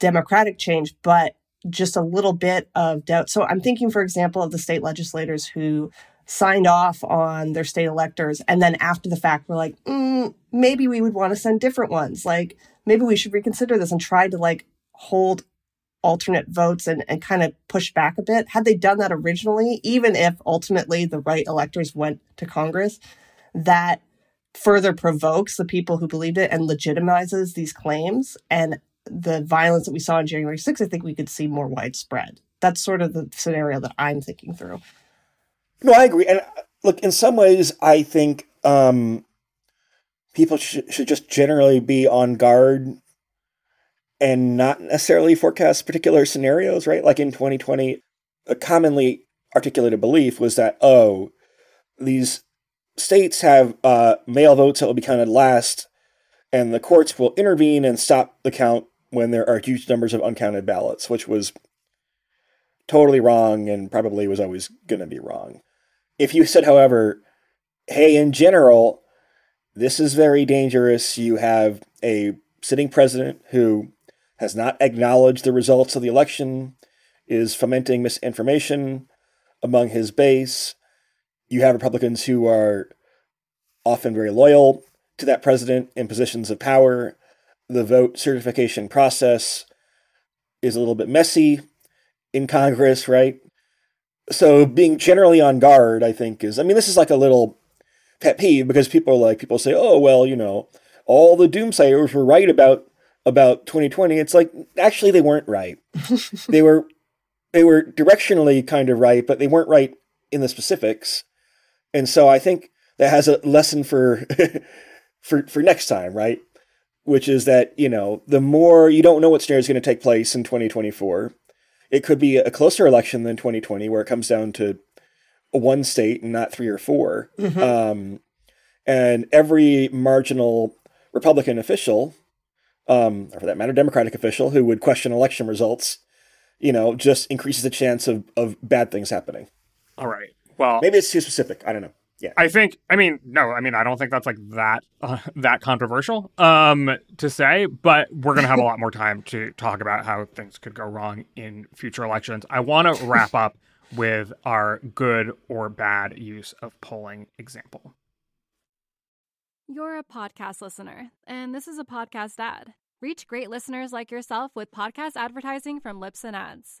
democratic change, but just a little bit of doubt. So I'm thinking, for example, of the state legislators who signed off on their state electors and then after the fact were like, mm, maybe we would want to send different ones. Like maybe we should reconsider this and try to like hold alternate votes and, and kind of push back a bit. Had they done that originally, even if ultimately the right electors went to Congress, that further provokes the people who believed it and legitimizes these claims. And the violence that we saw on January 6th, I think we could see more widespread. That's sort of the scenario that I'm thinking through. No, I agree. And uh, look, in some ways, I think um, people sh- should just generally be on guard and not necessarily forecast particular scenarios, right? Like in 2020, a commonly articulated belief was that, oh, these states have uh, mail votes that will be counted last, and the courts will intervene and stop the count when there are huge numbers of uncounted ballots, which was totally wrong and probably was always going to be wrong. If you said, however, hey, in general, this is very dangerous, you have a sitting president who has not acknowledged the results of the election, is fomenting misinformation among his base, you have Republicans who are often very loyal to that president in positions of power. the vote certification process is a little bit messy in Congress, right? So being generally on guard, I think, is I mean, this is like a little pet peeve because people are like people say, oh well, you know, all the doomsayers were right about about 2020. It's like actually they weren't right. *laughs* they were they were directionally kind of right, but they weren't right in the specifics. And so I think that has a lesson for *laughs* for for next time, right? Which is that, you know, the more you don't know what scenario is going to take place in 2024, it could be a closer election than 2020 where it comes down to one state and not three or 4 Mhm. um, and every marginal Republican official, um, or for that matter, Democratic official who would question election results, you know, just increases the chance of, of bad things happening. All right. Well, Maybe it's too specific. I don't know. Yeah. I think. I mean, no. I mean, I don't think that's like that uh, that controversial um, to say. But we're gonna have a lot more time to talk about how things could go wrong in future elections. I want to wrap up with our good or bad use of polling example. You're a podcast listener, and this is a podcast ad. Reach great listeners like yourself with podcast advertising from Libsyn Ads.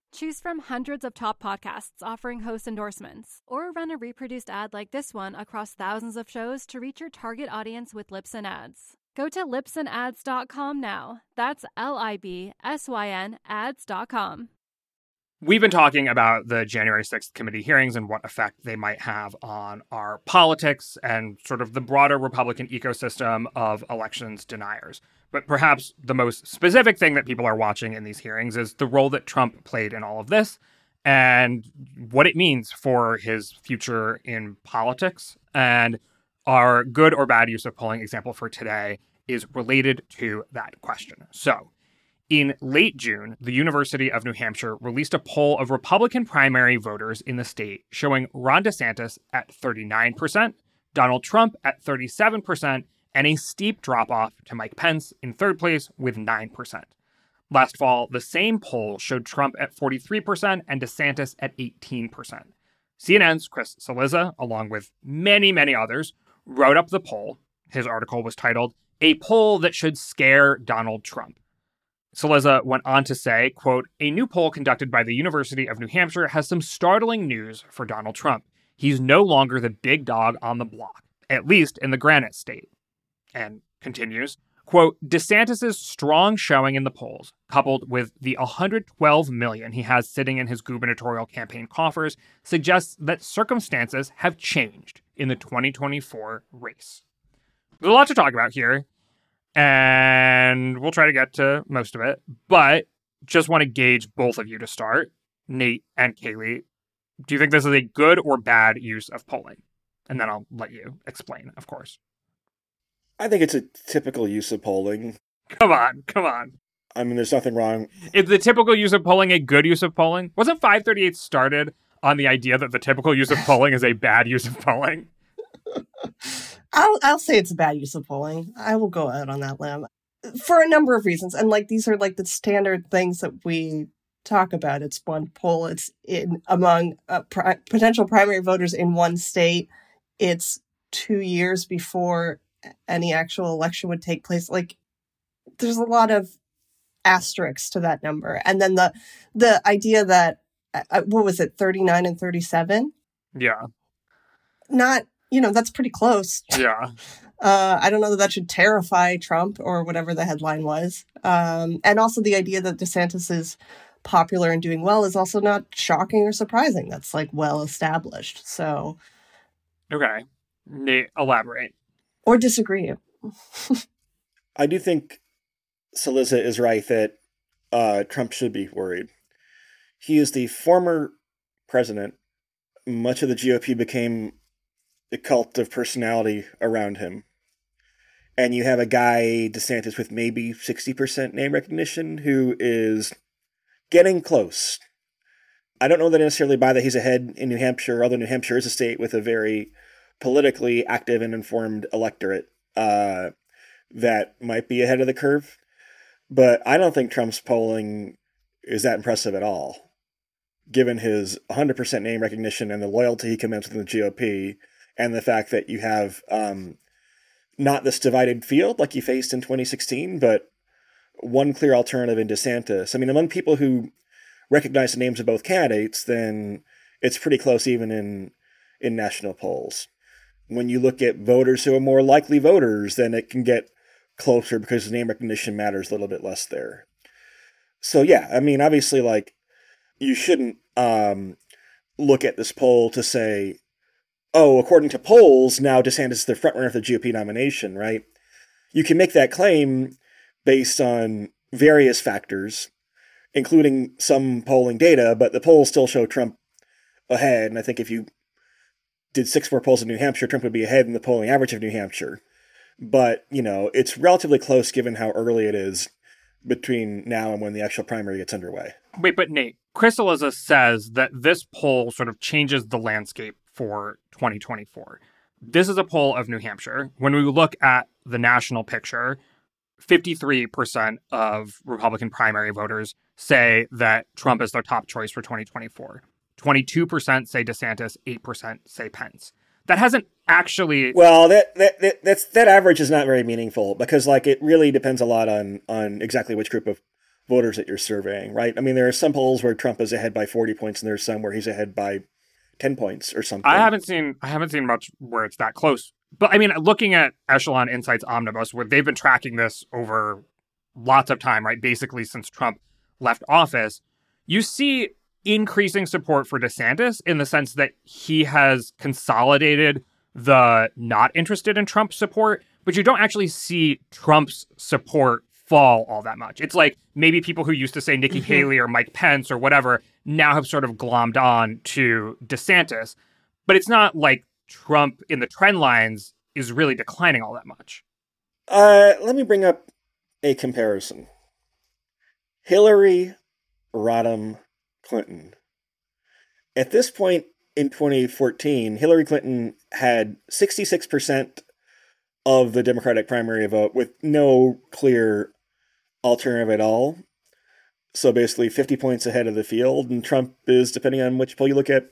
Choose from hundreds of top podcasts offering host endorsements, or run a reproduced ad like this one across thousands of shows to reach your target audience with Libsyn Ads. Go to libsynads.com now. That's L I B S Y N ads.com. We've been talking about the January 6th committee hearings and what effect they might have on our politics and sort of the broader Republican ecosystem of elections deniers. But perhaps the most specific thing that people are watching in these hearings is the role that Trump played in all of this and what it means for his future in politics. And our good or bad use of polling example for today is related to that question. So, in late June, the University of New Hampshire released a poll of Republican primary voters in the state showing Ron DeSantis at 39%, Donald Trump at 37%, and a steep drop off to Mike Pence in third place with 9%. Last fall, the same poll showed Trump at 43% and DeSantis at 18%. CNN's Chris Cillizza, along with many, many others, wrote up the poll. His article was titled, A Poll That Should Scare Donald Trump. Cillizza went on to say, quote, a new poll conducted by the University of New Hampshire has some startling news for Donald Trump. He's no longer the big dog on the block, at least in the Granite State. And continues, quote, DeSantis' strong showing in the polls, coupled with the 112 million he has sitting in his gubernatorial campaign coffers, suggests that circumstances have changed in the 2024 race. There's a lot to talk about here, and we'll try to get to most of it, but just want to gauge both of you to start, Nate and Kaleigh. Do you think this is a good or bad use of polling? And then I'll let you explain, of course. I think it's a typical use of polling. Come on, come on. I mean, there's nothing wrong. Is the typical use of polling a good use of polling? Wasn't 538 started on the idea that the typical use of *laughs* polling is a bad use of polling? I'll I'll say it's a bad use of polling. I will go out on that limb for a number of reasons, and like these are like the standard things that we talk about. It's one poll. It's in among uh, pri- potential primary voters in one state. It's two years before any actual election would take place. Like there's a lot of asterisks to that number, and then the the idea that uh, what was it, thirty nine and thirty seven? Yeah, Not you know that's pretty close. yeah. *laughs* Uh, I don't know that that should terrify Trump or whatever the headline was. Um, and also the idea that DeSantis is popular and doing well is also not shocking or surprising. That's like well established. So, Okay. Nate, elaborate. Or disagree. I do think Cillizza is right that uh, Trump should be worried. He is the former president. Much of the GOP became a cult of personality around him. And you have a guy, DeSantis, with maybe 60% name recognition who is getting close I don't know that necessarily by that he's ahead in New Hampshire, although New Hampshire is a state with a very politically active and informed electorate uh, that might be ahead of the curve. But I don't think Trump's polling is that impressive at all, given his 100% name recognition and the loyalty he commands within the GOP, and the fact that you have um, not this divided field like you faced in 2016, but one clear alternative in DeSantis. I mean, among people who recognize the names of both candidates, then it's pretty close even in in national polls. When you look at voters who are more likely voters, then it can get closer because name recognition matters a little bit less there. So yeah, I mean, obviously, like you shouldn't um, look at this poll to say, oh, according to polls, now DeSantis is the frontrunner of the GOP nomination, right? You can make that claim based on various factors, including some polling data, but the polls still show Trump ahead. And I think if you did six more polls in New Hampshire, Trump would be ahead in the polling average of New Hampshire but you know it's relatively close given how early it is between now and when the actual primary gets underway. Wait, but Nate, Cillizza says that this poll sort of changes the landscape for 2024. This is a poll of New Hampshire. When we look at the national picture, 53% of Republican primary voters say that Trump is their top choice for 2024. 22% say DeSantis, 8% say Pence. That hasn't actually well that, that that that's that average is not very meaningful because like it really depends a lot on on exactly which group of voters that you're surveying right? I mean there are some polls where trump is ahead by 40 points and there's some where he's ahead by 10 points or something. I haven't seen i haven't seen much where it's that close. But i mean looking at echelon insights omnibus where they've been tracking this over lots of time right basically since trump left office you see increasing support for DeSantis in the sense that he has consolidated the not interested in Trump support, but you don't actually see Trump's support fall all that much. It's like maybe people who used to say Nikki mm-hmm. Haley or Mike Pence or whatever now have sort of glommed on to DeSantis, but it's not like Trump in the trend lines is really declining all that much. Uh, let me bring up a comparison. Hillary Rodham Clinton. At this point in 2014, Hillary Clinton had 66% of the Democratic primary vote with no clear alternative at all. So basically 50 points ahead of the field, and Trump is, depending on which poll you look at,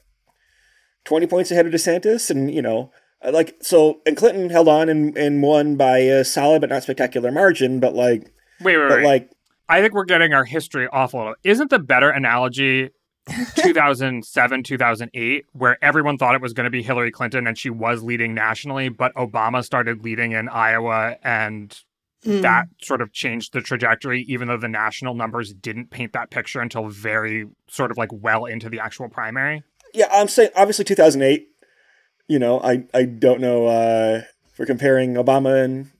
20 points ahead of DeSantis. And, you know, uh, like, so, and Clinton held on and, and won by a solid but not spectacular margin, but like, wait, wait, but wait. like, I think we're getting our history off a little. Isn't the better analogy *laughs* 2007, 2008, where everyone thought it was going to be Hillary Clinton and she was leading nationally, but Obama started leading in Iowa and mm. that sort of changed the trajectory, even though the national numbers didn't paint that picture until very sort of like well into the actual primary? Yeah, I'm saying obviously 2008. You know, I, I don't know uh, for comparing Obama and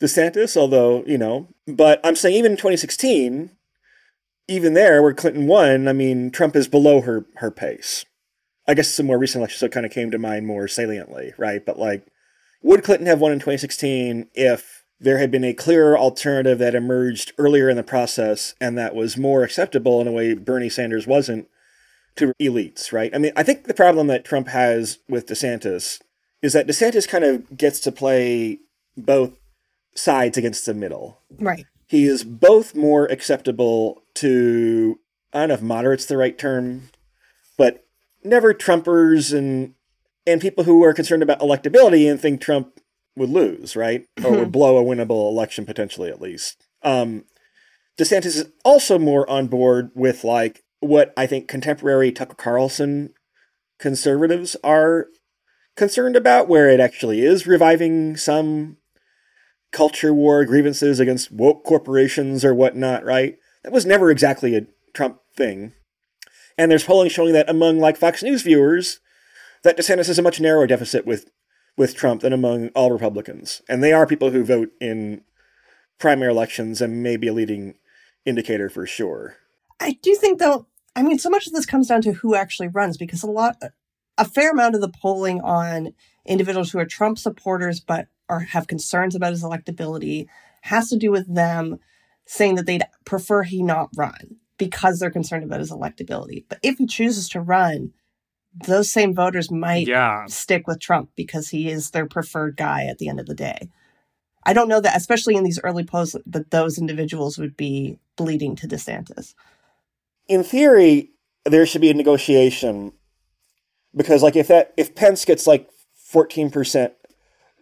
DeSantis, although, you know, but I'm saying even in 2016, even there where Clinton won, I mean, Trump is below her her pace. I guess some more recent elections so kind of came to mind more saliently, right? But like, would Clinton have won in 2016 if there had been a clearer alternative that emerged earlier in the process and that was more acceptable in a way Bernie Sanders wasn't to elites, right? I mean, I think the problem that Trump has with DeSantis is that DeSantis kind of gets to play both sides against the middle. Right. He is both more acceptable to, I don't know if moderate's the right term, but never Trumpers and and people who are concerned about electability and think Trump would lose, right? or would blow a winnable election potentially at least. Um, DeSantis is also more on board with like what I think contemporary Tucker Carlson conservatives are concerned about, where it actually is reviving some culture war grievances against woke corporations or whatnot, right? That was never exactly a Trump thing. And there's polling showing that among like Fox News viewers, that DeSantis has a much narrower deficit with with Trump than among all Republicans. And they are people who vote in primary elections and may be a leading indicator for sure. I do think though, I mean, so much of this comes down to who actually runs because a lot a fair amount of the polling on individuals who are Trump supporters but or have concerns about his electability has to do with them saying that they'd prefer he not run. because they're concerned about his electability. But if he chooses to run, those same voters might Yeah. stick with Trump because he is their preferred guy at the end of the day. I don't know that, especially in these early polls, that those individuals would be bleeding to DeSantis. in theory, there should be a negotiation because, like, if that if Pence gets like fourteen percent,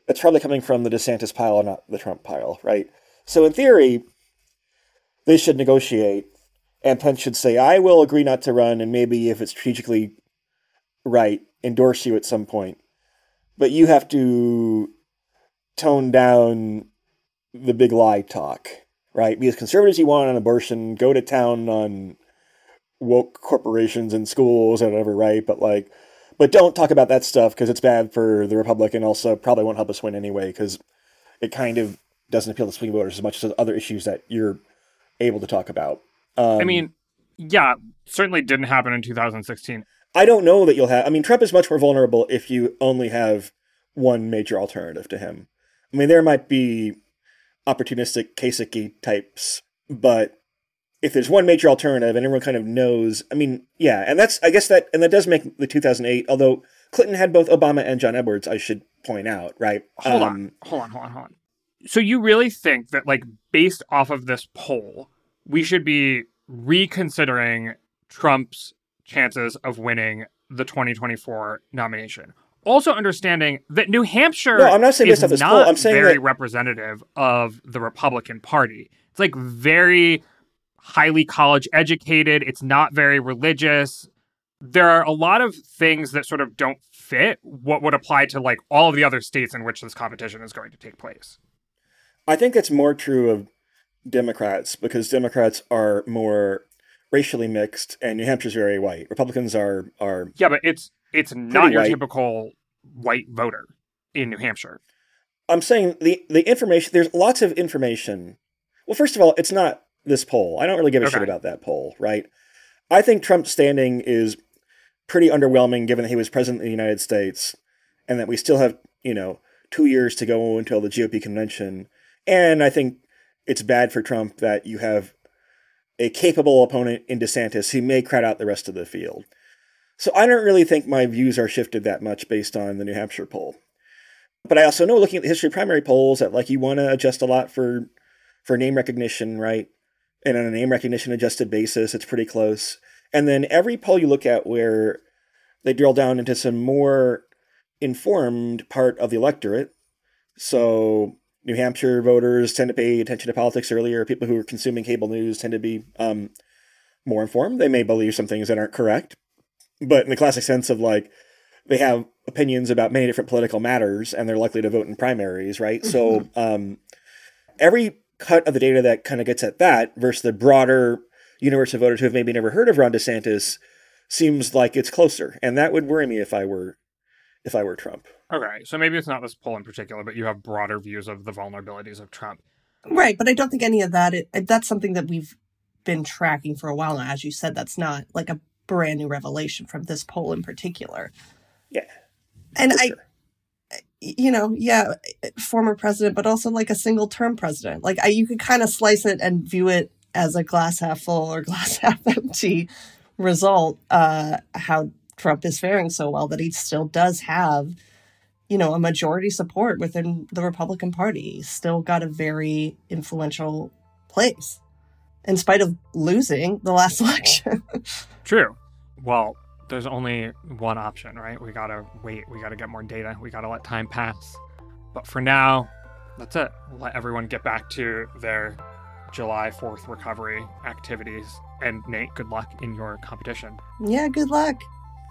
it's probably coming from the DeSantis pile, not the Trump pile, right? So, in theory, they should negotiate, and Pence should say, "I will agree not to run, and maybe if it's strategically right, endorse you at some point, but you have to tone down the big lie talk." Right, be as conservative as you want on abortion. Go to town on woke corporations and schools and whatever, right? But like, but don't talk about that stuff because it's bad for the Republican. Also, probably won't help us win anyway because it kind of doesn't appeal to swing voters as much as other issues that you're able to talk about. Um, I mean, yeah, certainly didn't happen in 2016. I don't know that you'll have. I mean, Trump is much more vulnerable if you only have one major alternative to him. I mean, there might be opportunistic Kasich types, but if there's one major alternative and everyone kind of knows, I mean, yeah, and that's I guess that and that does make the 2008. Although Clinton had both Obama and John Edwards, I should point out, right? Hold Um, on, hold on, hold on, hold on. So you really think that, like, based off of this poll, we should be reconsidering Trump's chances of winning the 2024 nomination? Also, understanding that New Hampshire No, I'm not saying is this not poll. I'm saying very that- representative of the Republican Party. It's like very highly college educated. It's not very religious. There are a lot of things that sort of don't fit what would apply to like all of the other states in which this competition is going to take place. I think that's more true of Democrats because Democrats are more racially mixed and New Hampshire's very white. Republicans are are Yeah, but it's it's not your white. typical white voter in New Hampshire. I'm saying the the information. There's lots of information. Well, first of all, it's not this poll. I don't really give a shit about that poll, right? I think Trump's standing is pretty underwhelming, given that he was president of the United States, and that we still have you know two years to go until the GOP convention. And I think it's bad for Trump that you have a capable opponent in DeSantis who may crowd out the rest of the field. So I don't really think my views are shifted that much based on the New Hampshire poll. But I also know looking at the history of primary polls that like you want to adjust a lot for for name recognition, right? And on a name recognition adjusted basis, it's pretty close. And then every poll you look at where they drill down into some more informed part of the electorate. So New Hampshire voters tend to pay attention to politics earlier. People who are consuming cable news tend to be um, more informed. They may believe some things that aren't correct, but in the classic sense of like they have opinions about many different political matters and they're likely to vote in primaries, right? So um, every cut of the data that kind of gets at that versus the broader universe of voters who have maybe never heard of Ron DeSantis seems like it's closer, and that would worry me if I were if I were Trump. Okay, so maybe it's not this poll in particular, but you have broader views of the vulnerabilities of Trump. Right, but I don't think any of that. It, that's something that we've been tracking for a while now. As you said, that's not like a brand new revelation from this poll in particular. Yeah, And I, sure. You know, yeah, former president, but also like a single term president. Like I, you could kind of slice it and view it as a glass half full or *laughs* glass half empty result. Uh, how Trump is faring so well that he still does have, you know, a majority support within the Republican Party. He's still got a very influential place, in spite of losing the last *laughs* election. True. Well, there's only one option, right? We gotta wait. We gotta get more data. We gotta let time pass. But for now, that's it. Let everyone get back to their July 4th recovery activities. And Nate, good luck in your competition. yeah, good luck.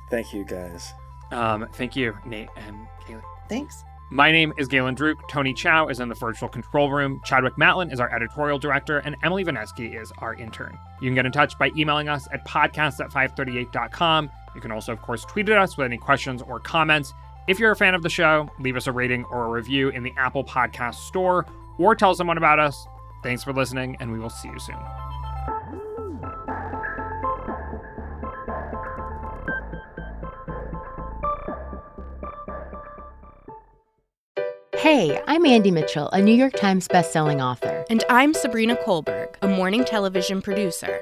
Thank you, guys. Um, thank you, Nate and Kaleigh. Thanks. My name is Galen Druk. Tony Chow is in the virtual control room. Chadwick Matlin is our editorial director, and Emily Vaneski is our intern. You can get in touch by emailing us at podcast at 538.com. You can also, of course, tweet at us with any questions or comments. If you're a fan of the show, leave us a rating or a review in the Apple Podcast Store or tell someone about us. Thanks for listening, and we will see you soon. Hey, I'm Andie Mitchell, a New York Times bestselling author. And I'm Sabrina Kohlberg, a morning television producer.